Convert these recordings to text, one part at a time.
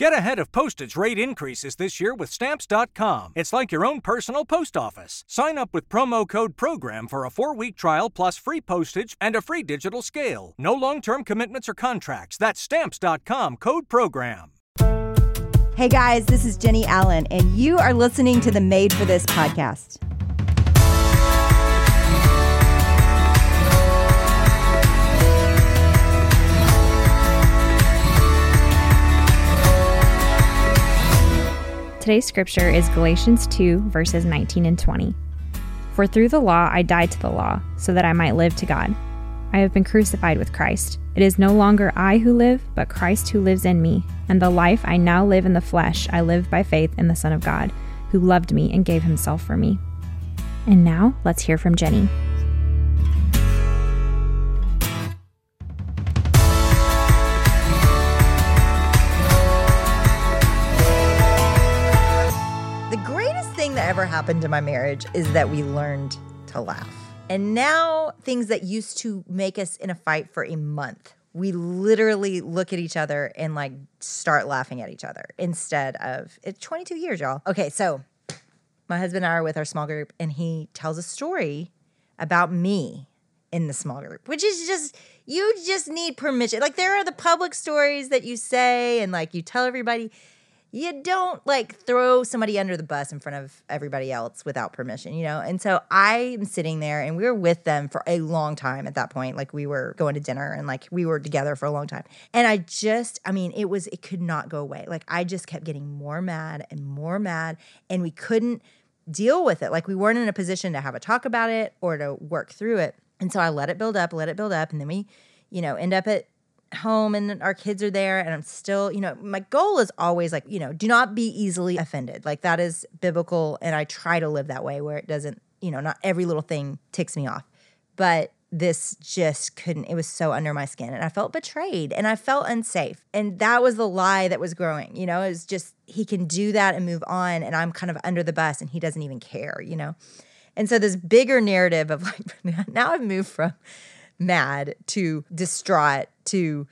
Get ahead of postage rate increases this year with Stamps.com. It's like your own personal post office. Sign up with promo code PROGRAM for a four week trial plus free postage and a free digital scale. No long term commitments or contracts. That's Stamps.com code PROGRAM. Hey guys, this is Jennie Allen, and you are listening to the Made for This podcast. Today's scripture is Galatians 2, verses 19 and 20. For through the law I died to the law, so that I might live to God. I have been crucified with Christ. It is no longer I who live, but Christ who lives in me. And the life I now live in the flesh, I live by faith in the Son of God, who loved me and gave himself for me. And now, let's hear from Jennie. Ever happened to my marriage is that we learned to laugh. And now things that used to make us in a fight for a month, we literally look at each other and like start laughing at each other instead of it's 22 years, y'all. Okay, so my husband and I are with our small group, and he tells a story about me in the small group, which is just, you just need permission. Like, there are the public stories that you say and like you tell everybody you don't like throw somebody under the bus in front of everybody else without permission, you know? And so I'm sitting there and we were with them for a long time at that point. Like we were going to dinner and like we were together for a long time. And I just, I mean, it was, it could not go away. Like I just kept getting more mad and more mad and we couldn't deal with it. Like we weren't in a position to have a talk about it or to work through it. And so I let it build up, let it build up. And then we, you know, end up at home and our kids are there and I'm still, you know, my goal is always like, you know, do not be easily offended. Like that is biblical and I try to live that way where it doesn't, you know, not every little thing ticks me off. But this just couldn't it was so under my skin and I felt betrayed and I felt unsafe. And that was the lie that was growing, you know, is just he can do that and move on and I'm kind of under the bus and he doesn't even care, you know. And so this bigger narrative of like now I've moved from mad to distraught to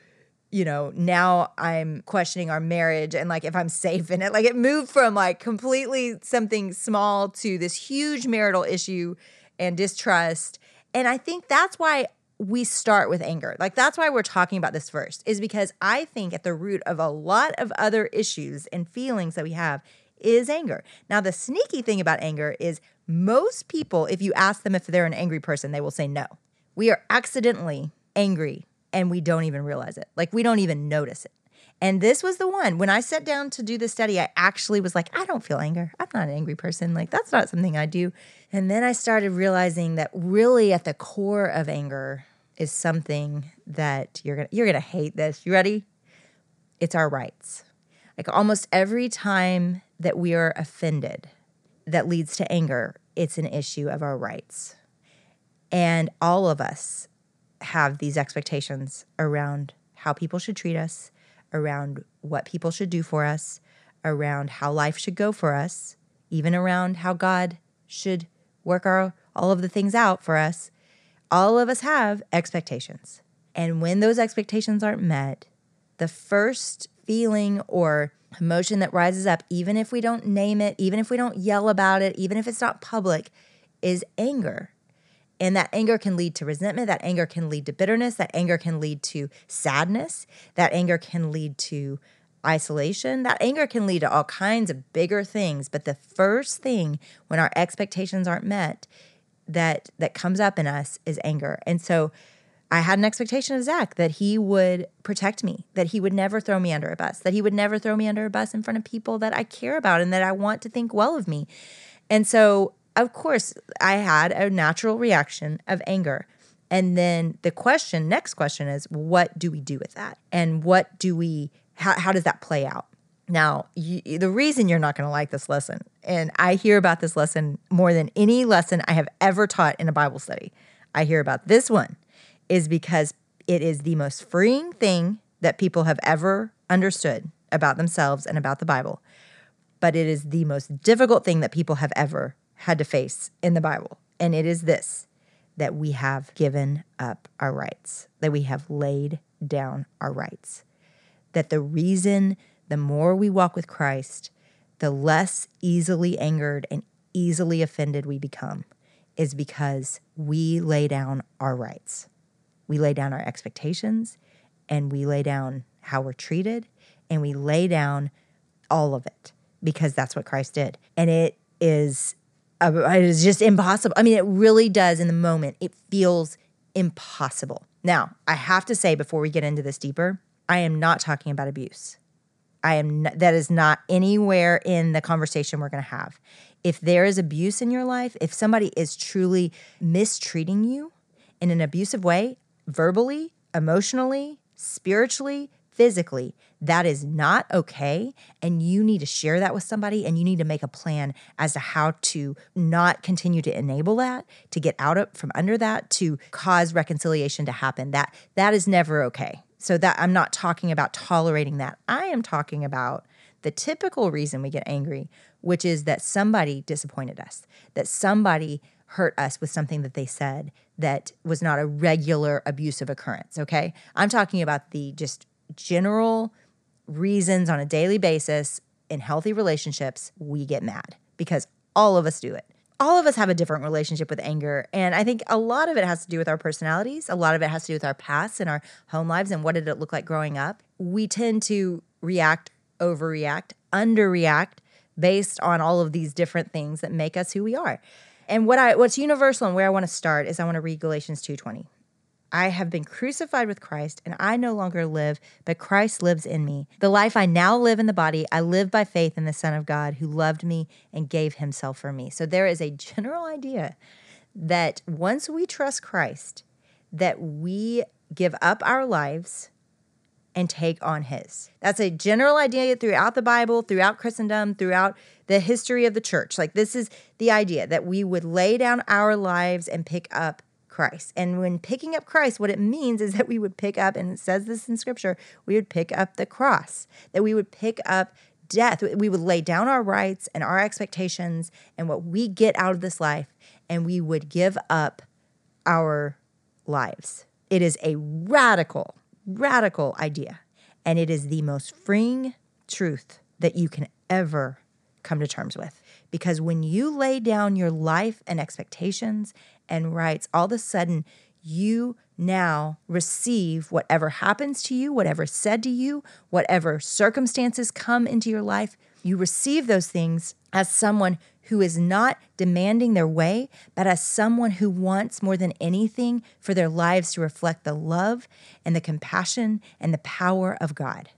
you know, now I'm questioning our marriage and like if I'm safe in it. Like it moved from like completely something small to this huge marital issue and distrust. And I think that's why we start with anger. Like that's why we're talking about this first, is because I think at the root of a lot of other issues and feelings that we have is anger. Now, the sneaky thing about anger is most people, if you ask them if they're an angry person, they will say no. We are accidentally angry and we don't even realize it. Like we don't even notice it. And this was the one. When I sat down to do the study, I actually was like, I don't feel anger. I'm not an angry person. Like that's not something I do. And then I started realizing that really at the core of anger is something that you're to you're to hate this. You ready? It's our rights. Like almost every time that we are offended that leads to anger, it's an issue of our rights. And all of us have these expectations around how people should treat us, around what people should do for us, around how life should go for us, even around how God should work our all of the things out for us. All of us have expectations. And when those expectations aren't met, the first feeling or emotion that rises up, even if we don't name it, even if we don't yell about it, even if it's not public, is anger. And that anger can lead to resentment. That anger can lead to bitterness. That anger can lead to sadness. That anger can lead to isolation. That anger can lead to all kinds of bigger things. But the first thing when our expectations aren't met that that comes up in us is anger. And so I had an expectation of Zach that he would protect me, that he would never throw me under a bus, that he would never throw me under a bus in front of people that I care about and that I want to think well of me. And so of course, I had a natural reaction of anger. And then the question, next question is, what do we do with that? And what do we, how, how does that play out? Now, you, the reason you're not going to like this lesson, and I hear about this lesson more than any lesson I have ever taught in a Bible study, I hear about this one, is because it is the most freeing thing that people have ever understood about themselves and about the Bible. But it is the most difficult thing that people have ever had to face in the Bible. And it is this that we have given up our rights, that we have laid down our rights. That the reason the more we walk with Christ, the less easily angered and easily offended we become, is because we lay down our rights. We lay down our expectations and we lay down how we're treated and we lay down all of it because that's what Christ did. And it is it is just impossible. I mean, it really does in the moment. It feels impossible. Now, I have to say before we get into this deeper, I am not talking about abuse. I am not, that is not anywhere in the conversation we're going to have. If there is abuse in your life, if somebody is truly mistreating you in an abusive way, verbally, emotionally, spiritually, physically, that is not okay. And you need to share that with somebody and you need to make a plan as to how to not continue to enable that, to get out of from under that, to cause reconciliation to happen. That that is never okay. So that I'm not talking about tolerating that. I am talking about the typical reason we get angry, which is that somebody disappointed us, that somebody hurt us with something that they said that was not a regular abusive occurrence. Okay. I'm talking about the just general reasons on a daily basis in healthy relationships we get mad because all of us do it. All of us have a different relationship with anger. And I think a lot of it has to do with our personalities. A lot of it has to do with our past and our home lives and what did it look like growing up. We tend to react, overreact, underreact based on all of these different things that make us who we are. And what I what's universal and where I want to start is I want to read Galatians 2:20. I have been crucified with Christ, and I no longer live, but Christ lives in me. The life I now live in the body, I live by faith in the Son of God who loved me and gave himself for me. So there is a general idea that once we trust Christ, that we give up our lives and take on his. That's a general idea throughout the Bible, throughout Christendom, throughout the history of the church. Like this is the idea that we would lay down our lives and pick up Christ. And when picking up Christ, what it means is that we would pick up, and it says this in scripture, we would pick up the cross, that we would pick up death. We would lay down our rights and our expectations and what we get out of this life, and we would give up our lives. It is a radical radical idea. And it is the most freeing truth that you can ever come to terms with. Because when you lay down your life and expectations and rights, all of a sudden you now receive whatever happens to you, whatever said to you, whatever circumstances come into your life. You receive those things as someone who is not demanding their way, but as someone who wants more than anything for their lives to reflect the love and the compassion and the power of God.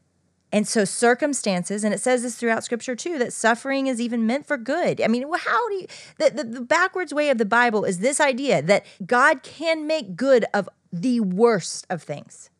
And so, circumstances, and it says this throughout scripture too, that suffering is even meant for good. I mean, how do you, the, the, the backwards way of the Bible is this idea that God can make good of the worst of things.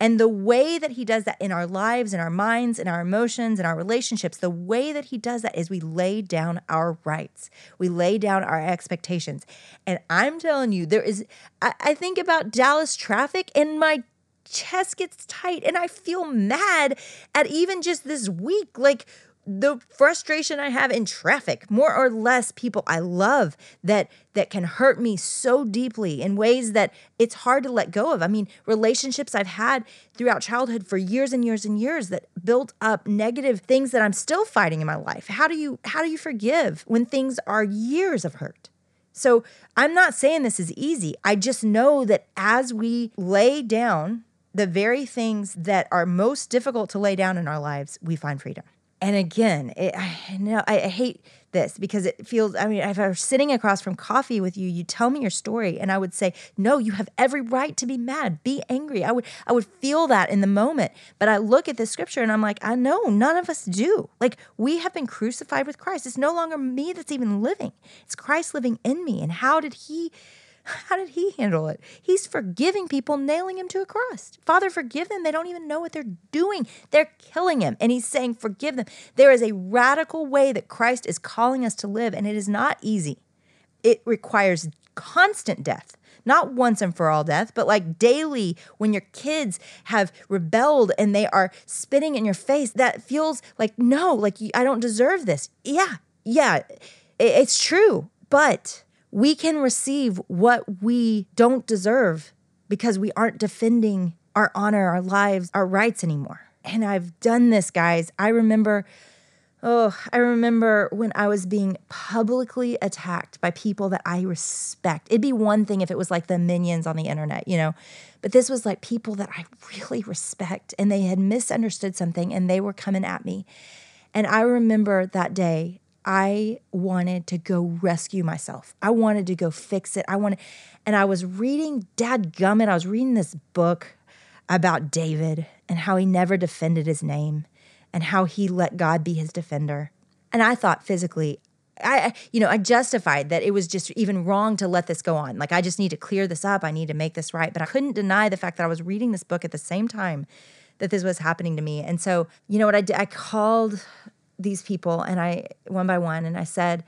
And the way that he does that in our lives, in our minds, in our emotions, in our relationships, the way that he does that is we lay down our rights. We lay down our expectations. And I'm telling you, there is, I, I think about Dallas traffic and my chest gets tight and I feel mad at even just this week. Like, the frustration I have in traffic, more or less people I love that that can hurt me so deeply in ways that it's hard to let go of. I mean, relationships I've had throughout childhood for years and years and years that built up negative things that I'm still fighting in my life. How do you how do you forgive when things are years of hurt? So, I'm not saying this is easy. I just know that as we lay down the very things that are most difficult to lay down in our lives, we find freedom and again, it, I know I, I, hate this because it feels. I mean, if I were sitting across from coffee with you, you tell me your story, and I would say, "No, you have every right to be mad, be angry." I would, I would feel that in the moment. But I look at the scripture, and I'm like, I know none of us do. Like we have been crucified with Christ. It's no longer me that's even living; it's Christ living in me. And how did He? How did he handle it? He's forgiving people, nailing him to a cross. Father, forgive them. They don't even know what they're doing. They're killing him. And he's saying, Forgive them. There is a radical way that Christ is calling us to live, and it is not easy. It requires constant death. Not once and for all death, but like daily when your kids have rebelled and they are spitting in your face, that feels like, no, like I don't deserve this. Yeah, yeah, it's true. But we can receive what we don't deserve because we aren't defending our honor, our lives, our rights anymore. And I've done this, guys. I remember Oh, I remember when I was being publicly attacked by people that I respect. It'd be one thing if it was like the minions on the internet, you know, but this was like people that I really respect and they had misunderstood something and they were coming at me. And I remember that day, I wanted to go rescue myself. I wanted to go fix it. I wanted, and I was reading, dad gummit, I was reading this book about David and how he never defended his name and how he let God be his defender. And I thought physically, I, you know, I justified that it was just even wrong to let this go on. Like, I just need to clear this up. I need to make this right. But I couldn't deny the fact that I was reading this book at the same time that this was happening to me. And so, you know what I did? I called these people and I, one by one, and I said,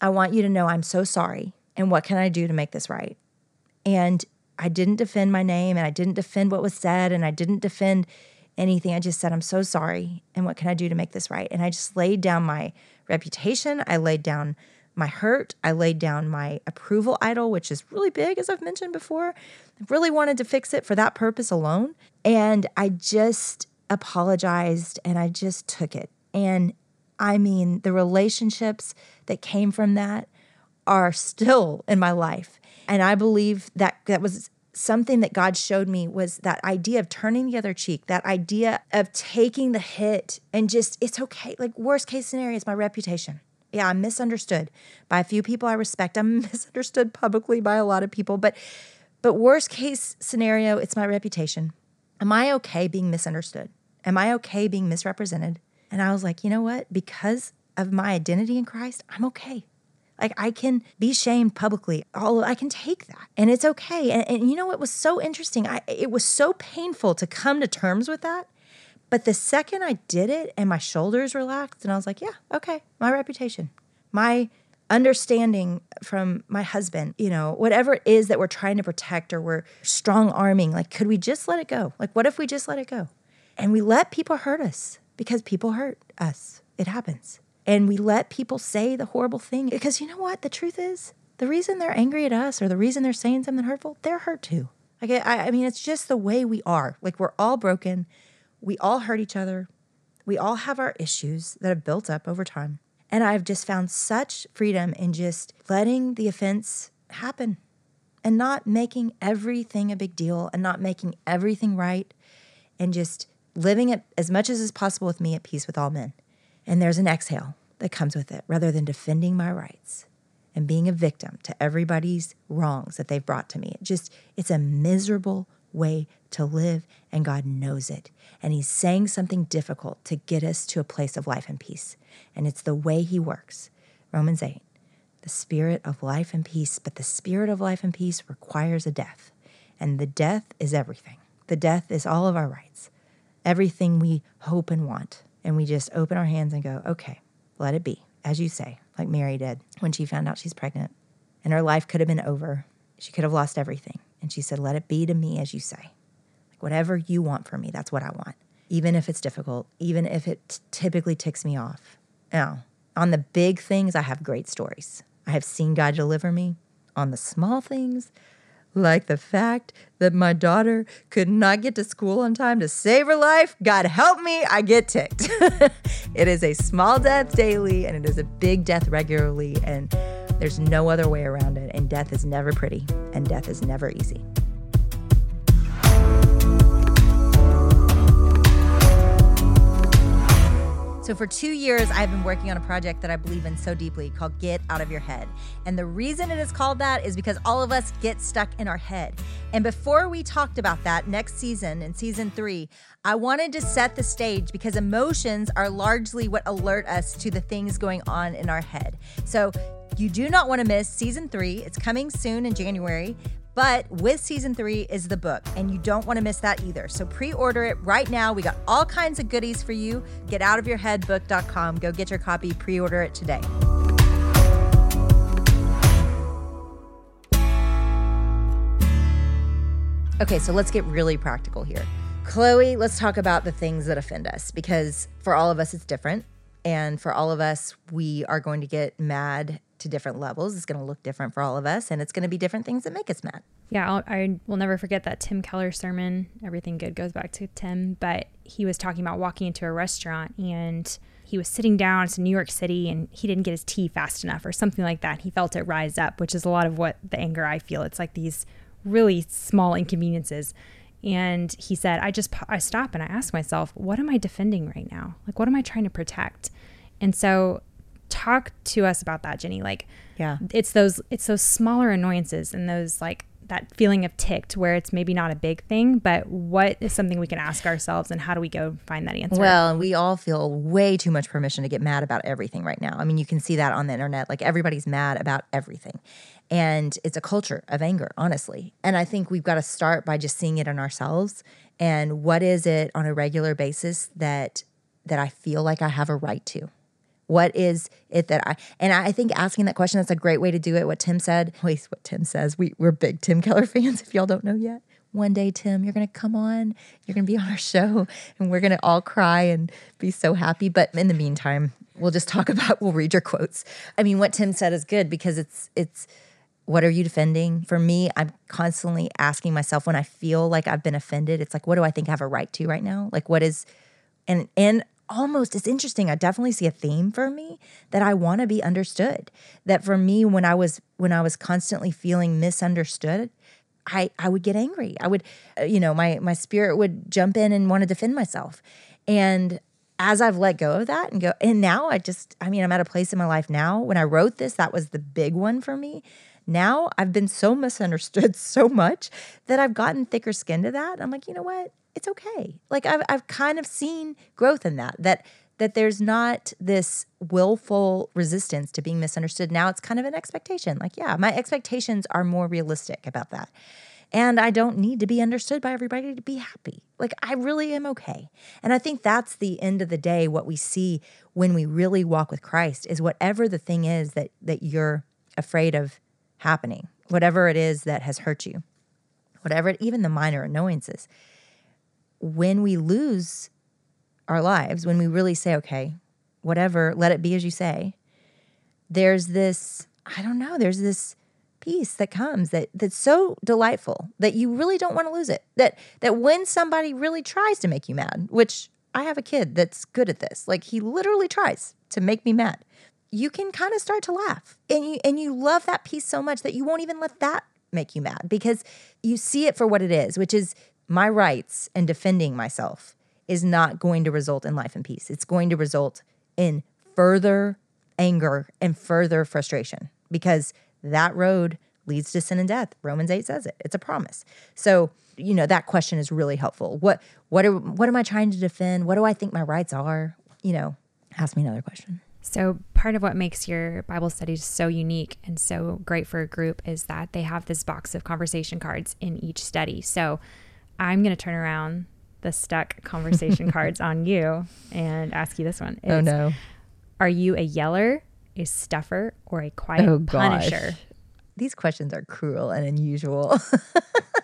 I want you to know I'm so sorry. And what can I do to make this right? And I didn't defend my name and I didn't defend what was said and I didn't defend anything. I just said, I'm so sorry. And what can I do to make this right? And I just laid down my reputation. I laid down my hurt. I laid down my approval idol, which is really big, as I've mentioned before. I really wanted to fix it for that purpose alone. And I just apologized and I just took it. And I mean, the relationships that came from that are still in my life. And I believe that that was something that God showed me was that idea of turning the other cheek, that idea of taking the hit and just, it's okay. Like, worst case scenario is my reputation. Yeah, I'm misunderstood by a few people I respect. I'm misunderstood publicly by a lot of people, but but worst case scenario, it's my reputation. Am I okay being misunderstood? Am I okay being misrepresented? And I was like, you know what? Because of my identity in Christ, I'm okay. Like I can be shamed publicly. All I can take that, and it's okay. And, and you know what was so interesting? I it was so painful to come to terms with that. But the second I did it, and my shoulders relaxed, and I was like, yeah, okay, my reputation, my understanding from my husband, you know, whatever it is that we're trying to protect or we're strong arming, like, could we just let it go? Like, what if we just let it go? And we let people hurt us because people hurt us. It happens. And we let people say the horrible thing. Because you know what the truth is? The reason they're angry at us or the reason they're saying something hurtful they're hurt too. Like I, I mean it's just the way we are. Like we're all broken. We all hurt each other. We all have our issues that have built up over time. And i've just found such freedom in just letting the offense happen and not making everything a big deal and not making everything right and just living it as much as is possible with me at peace with all men and there's an exhale that comes with it rather than defending my rights and being a victim to everybody's wrongs that they've brought to me. It just, it's a miserable way to live, and God knows it. And He's saying something difficult to get us to a place of life and peace. And it's the way He works. Romans 8, the spirit of life and peace, but the spirit of life and peace requires a death. And the death is everything. The death is all of our rights, everything we hope and want and we just open our hands and go, okay, let it be, as you say, like Mary did when she found out she's pregnant. And her life could have been over. She could have lost everything. And she said, let it be to me as you say. Like whatever you want for me, that's what I want. Even if it's difficult, even if it t- typically ticks me off. Now, on the big things, I have great stories. I have seen God deliver me. On the small things, like the fact that my daughter could not get to school on time to save her life. God help me, I get ticked. it is a small death daily and it is a big death regularly, and there's no other way around it. And death is never pretty, and death is never easy. So, for two years, I've been working on a project that I believe in so deeply called Get Out of Your Head. And the reason it is called that is because all of us get stuck in our head. And before we talked about that next season, in season three, I wanted to set the stage because emotions are largely what alert us to the things going on in our head. So, you do not want to miss season three. It's coming soon in January. But with season three is the book, and you don't want to miss that either. So pre order it right now. We got all kinds of goodies for you. Get out of your head book.com. Go get your copy, pre order it today. Okay, so let's get really practical here. Chloe, let's talk about the things that offend us because for all of us, it's different. And for all of us, we are going to get mad to different levels. It's going to look different for all of us, and it's going to be different things that make us mad. Yeah, I'll, I will never forget that Tim Keller sermon. Everything good goes back to Tim, but he was talking about walking into a restaurant and he was sitting down. It's in New York City, and he didn't get his tea fast enough, or something like that. He felt it rise up, which is a lot of what the anger I feel. It's like these really small inconveniences. And he said, I just I stop and I ask myself, what am I defending right now? Like, what am I trying to protect? And so, talk to us about that, Jennie. Like, Yeah. it's those it's those smaller annoyances and those like that feeling of ticked where it's maybe not a big thing, but what is something we can ask ourselves and how do we go find that answer? Well, we all feel way too much permission to get mad about everything right now. I mean, you can see that on the internet. Like everybody's mad about everything. And it's a culture of anger, honestly. And I think we've got to start by just seeing it in ourselves. And what is it on a regular basis that that I feel like I have a right to? What is it that I and I think asking that question that's a great way to do it. What Tim said, least what Tim says. We we're big Tim Keller fans. If y'all don't know yet, one day Tim, you're gonna come on. You're gonna be on our show, and we're gonna all cry and be so happy. But in the meantime, we'll just talk about. We'll read your quotes. I mean, what Tim said is good because it's it's. What are you defending? For me, I'm constantly asking myself when I feel like I've been offended. It's like, what do I think I have a right to right now? Like, what is and and almost it's interesting i definitely see a theme for me that i want to be understood. That for me when i was when i was constantly feeling misunderstood i i would get angry. I would uh, you know my my spirit would jump in and want to defend myself. And as i've let go of that and go and now i just i mean i'm at a place in my life now when i wrote this that was the big one for me now I've been so misunderstood so much that I've gotten thicker skin to that. I'm like, you know what? It's okay. Like I've I've kind of seen growth in that. That that there's not this willful resistance to being misunderstood. Now it's kind of an expectation. Like, yeah, my expectations are more realistic about that. And I don't need to be understood by everybody to be happy. Like, I really am okay. And I think that's the end of the day. What we see when we really walk with Christ is whatever the thing is that that you're afraid of happening, whatever it is that has hurt you, whatever, even the minor annoyances. When we lose our lives, when we really say, okay, whatever, let it be as you say, there's this, I don't know, there's this peace that comes that that's so delightful that you really don't want to lose it. That that when somebody really tries to make you mad, which I have a kid that's good at this. Like he literally tries to make me mad you can kind of start to laugh. And you and you love that piece so much that you won't even let that make you mad because you see it for what it is which is my rights and defending myself is not going to result in life and peace. It's going to result in further anger and further frustration because that road leads to sin and death. Romans 8 says it. It's a promise. So you know that question is really helpful. What what are, what am i trying to defend? What do i think my rights are? You know ask me another question. So, part of what makes your Bible studies so unique and so great for a group is that they have this box of conversation cards in each study. So, I'm going to turn around the stuck conversation cards on you and ask you this one. oh no Are you a yeller, a stuffer, or a quiet Oh, gosh. punisher? These questions are cruel and unusual.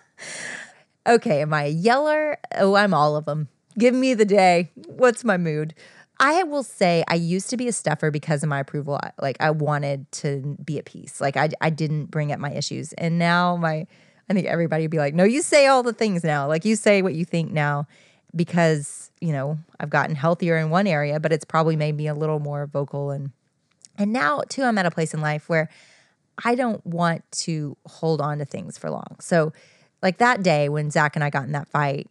okay, am I a yeller? Oh, I'm all of them. Give me the day. What's my mood? I will say I used to be a stuffer because of my approval. Like I wanted to be at peace. Like I, I didn't bring up my issues. And now my, I think everybody would be like, no, you say all the things now. Like you say what you think now because, you know, I've gotten healthier in one area, but it's probably made me a little more vocal and and now, too, I'm at a place in life where I don't want to hold on to things for long. So, like that day when Zach and I got in that fight,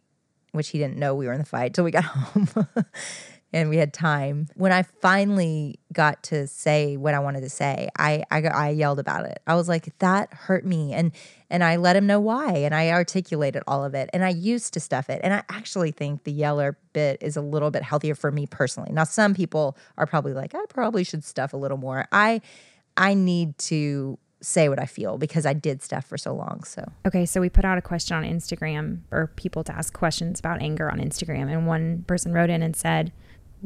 which he didn't know we were in the fight till we got home and we had time. When I finally got to say what I wanted to say, I, I, I yelled about it. I was like, that hurt me. And, and I let him know why. And I articulated all of it. And I used to stuff it. And I actually think the yeller bit is a little bit healthier for me personally. Now, some people are probably like, I probably should stuff a little more. I, I need to say what I feel because I did stuff for so long. So Okay, so we put out a question on Instagram for people to ask questions about anger on Instagram. And one person wrote in and said,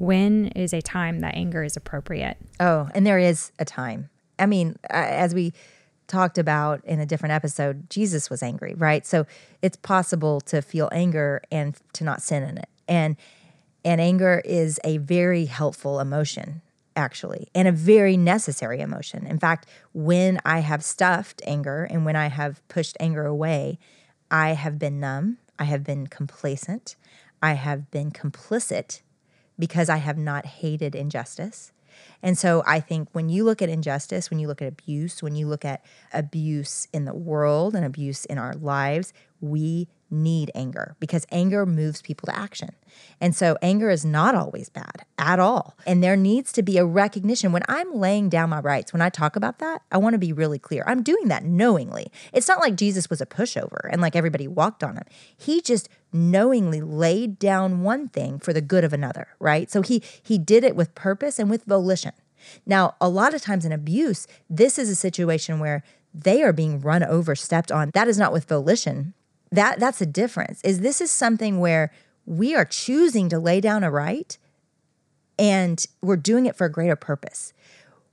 When is a time that anger is appropriate? Oh, and there is a time. I mean, as we talked about in a different episode, Jesus was angry, right? So it's possible to feel anger and to not sin in it. And and anger is a very helpful emotion. actually, and a very necessary emotion. In fact, when I have stuffed anger and when I have pushed anger away, I have been numb, I have been complacent, I have been complicit because I have not hated injustice. And so I think when you look at injustice, when you look at abuse, when you look at abuse in the world and abuse in our lives, we need anger because anger moves people to action. And so anger is not always bad at all. And there needs to be a recognition. When I'm laying down my rights, when I talk about that, I want to be really clear. I'm doing that knowingly. It's not like Jesus was a pushover and like everybody walked on him. He just knowingly laid down one thing for the good of another, right? So he he did it with purpose and with volition. Now, a lot of times in abuse, this is a situation where they are being run over, stepped on. That is not with volition that that's the difference. Is this is something where we are choosing to lay down a right and we're doing it for a greater purpose.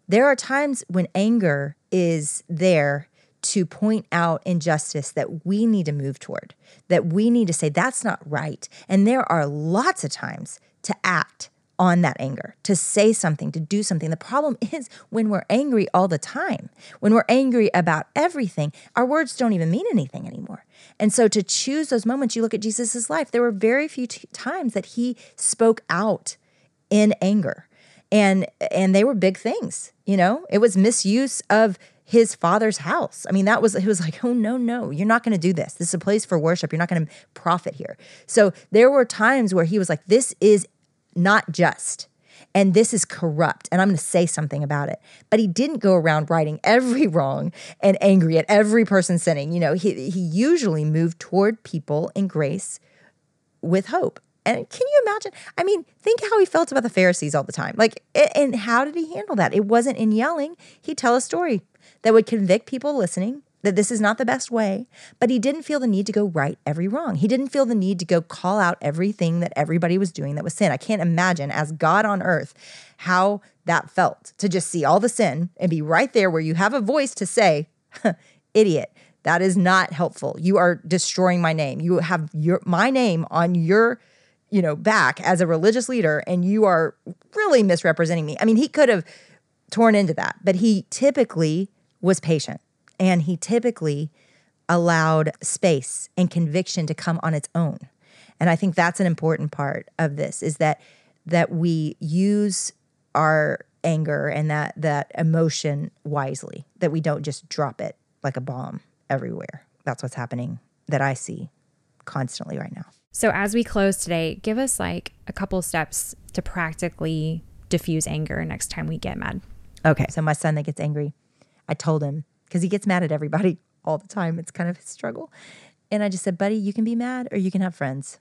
There are times when anger is there to point out injustice that we need to move toward, that we need to say, that's not right. And there are lots of times to act on that anger, to say something, to do something. The problem is when we're angry all the time, when we're angry about everything, our words don't even mean anything anymore. And so to choose those moments, you look at Jesus' life, there were very few t- times that he spoke out in anger. And and they were big things, you know? It was misuse of his father's house. I mean, that was, he was like, oh, no, no, you're not going to do this. This is a place for worship. You're not going to profit here. So there were times where he was like, this is not just. And this is corrupt, and I'm going to say something about it. But he didn't go around righting every wrong and angry at every person sinning. You know, he, he usually moved toward people in grace with hope. And can you imagine? I mean, think how he felt about the Pharisees all the time. Like, and how did he handle that? It wasn't in yelling. He'd tell a story that would convict people listening that this is not the best way, but he didn't feel the need to go right every wrong. He didn't feel the need to go call out everything that everybody was doing that was sin. I can't imagine as God on earth how that felt to just see all the sin and be right there where you have a voice to say, idiot. That is not helpful. You are destroying my name. You have your my name on your you know back as a religious leader and you are really misrepresenting me. I mean, he could have torn into that, but he typically was patient and he typically allowed space and conviction to come on its own. And I think that's an important part of this is that that we use our anger and that that emotion wisely, that we don't just drop it like a bomb everywhere. That's what's happening that I see constantly right now. So as we close today, give us like a couple steps to practically diffuse anger next time we get mad. Okay. So my son that gets angry, I told him because he gets mad at everybody all the time. It's kind of his struggle. And I just said, buddy, you can be mad or you can have friends.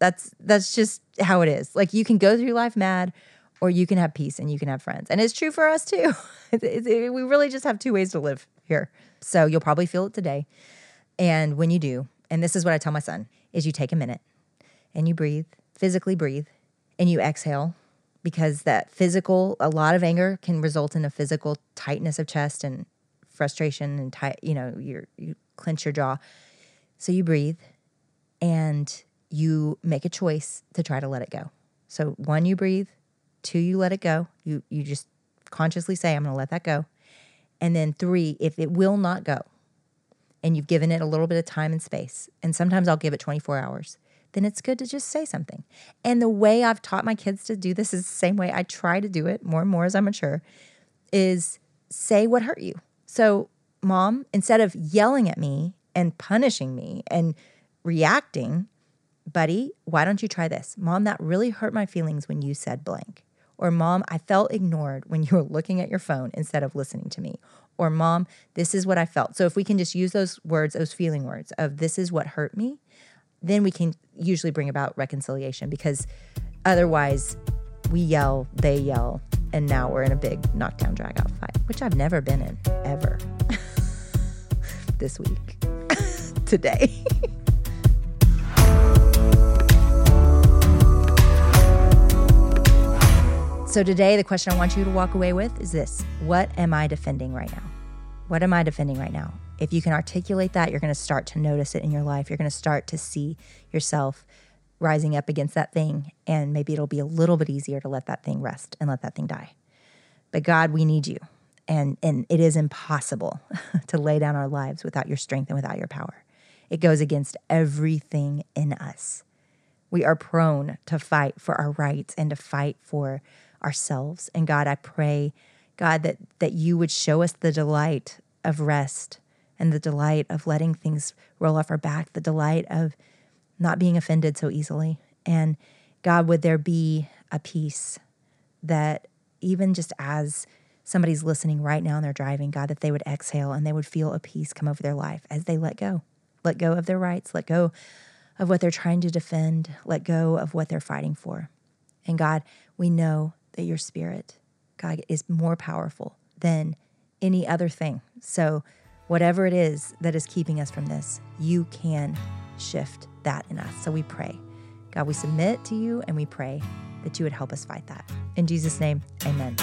That's that's just how it is. Like you can go through life mad or you can have peace and you can have friends. And it's true for us too. we really just have two ways to live here. So you'll probably feel it today. And when you do, and this is what I tell my son, is you take a minute and you breathe, physically breathe, and you exhale because that physical, a lot of anger can result in a physical tightness of chest and frustration and tight, you know, you you clench your jaw. So you breathe and you make a choice to try to let it go. So one, you breathe. Two, you let it go. You you just consciously say, I'm going to let that go. And then three, if it will not go, and you've given it a little bit of time and space, and sometimes I'll give it 24 hours, then it's good to just say something. And the way I've taught my kids to do this is the same way I try to do it more and more as I mature is say what hurt you. So, mom, instead of yelling at me and punishing me and reacting, buddy, why don't you try this? Mom, that really hurt my feelings when you said blank. Or, mom, I felt ignored when you were looking at your phone instead of listening to me. Or, mom, this is what I felt. So, if we can just use those words, those feeling words of this is what hurt me, then we can usually bring about reconciliation because otherwise we yell, they yell, and now we're in a big knockdown drag out fight, which I've never been in ever this week, today. so, today, the question I want you to walk away with is this What am I defending right now? What am I defending right now? If you can articulate that, you're going to start to notice it in your life. You're going to start to see yourself rising up against that thing. And maybe it'll be a little bit easier to let that thing rest and let that thing die. But God, we need you. And, and it is impossible to lay down our lives without your strength and without your power. It goes against everything in us. We are prone to fight for our rights and to fight for ourselves. And God, I pray, God, that, that you would show us the delight of rest and the delight of letting things roll off our back, the delight of not being offended so easily. And God, would there be a peace that even just as somebody's listening right now and they're driving, God, that they would exhale and they would feel a peace come over their life as they let go, let go of their rights, let go of what they're trying to defend, let go of what they're fighting for. And God, we know that your spirit, God, is more powerful than any other thing. So, whatever it is that is keeping us from this, you can shift that in us. So, we pray. God, we submit to you and we pray that you would help us fight that. In Jesus' name, amen.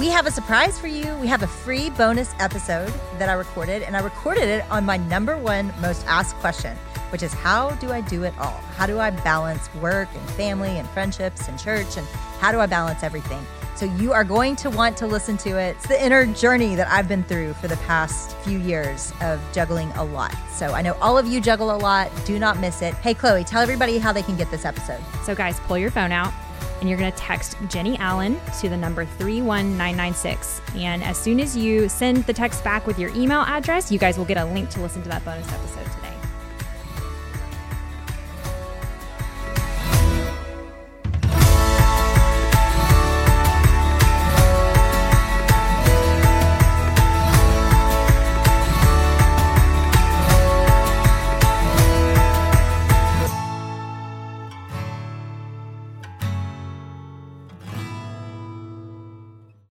We have a surprise for you. We have a free bonus episode that I recorded, and I recorded it on my number one most asked question, which is how do I do it all? How do I balance work and family and friendships and church? And how do I balance everything? So you are going to want to listen to it. It's the inner journey that I've been through for the past few years of juggling a lot. So I know all of you juggle a lot. Do not miss it. Hey, Chloe, tell everybody how they can get this episode. So, guys, pull your phone out and you're going to text Jennie Allen to the number 31996. And as soon as you send the text back with your email address, you guys will get a link to listen to that bonus episode.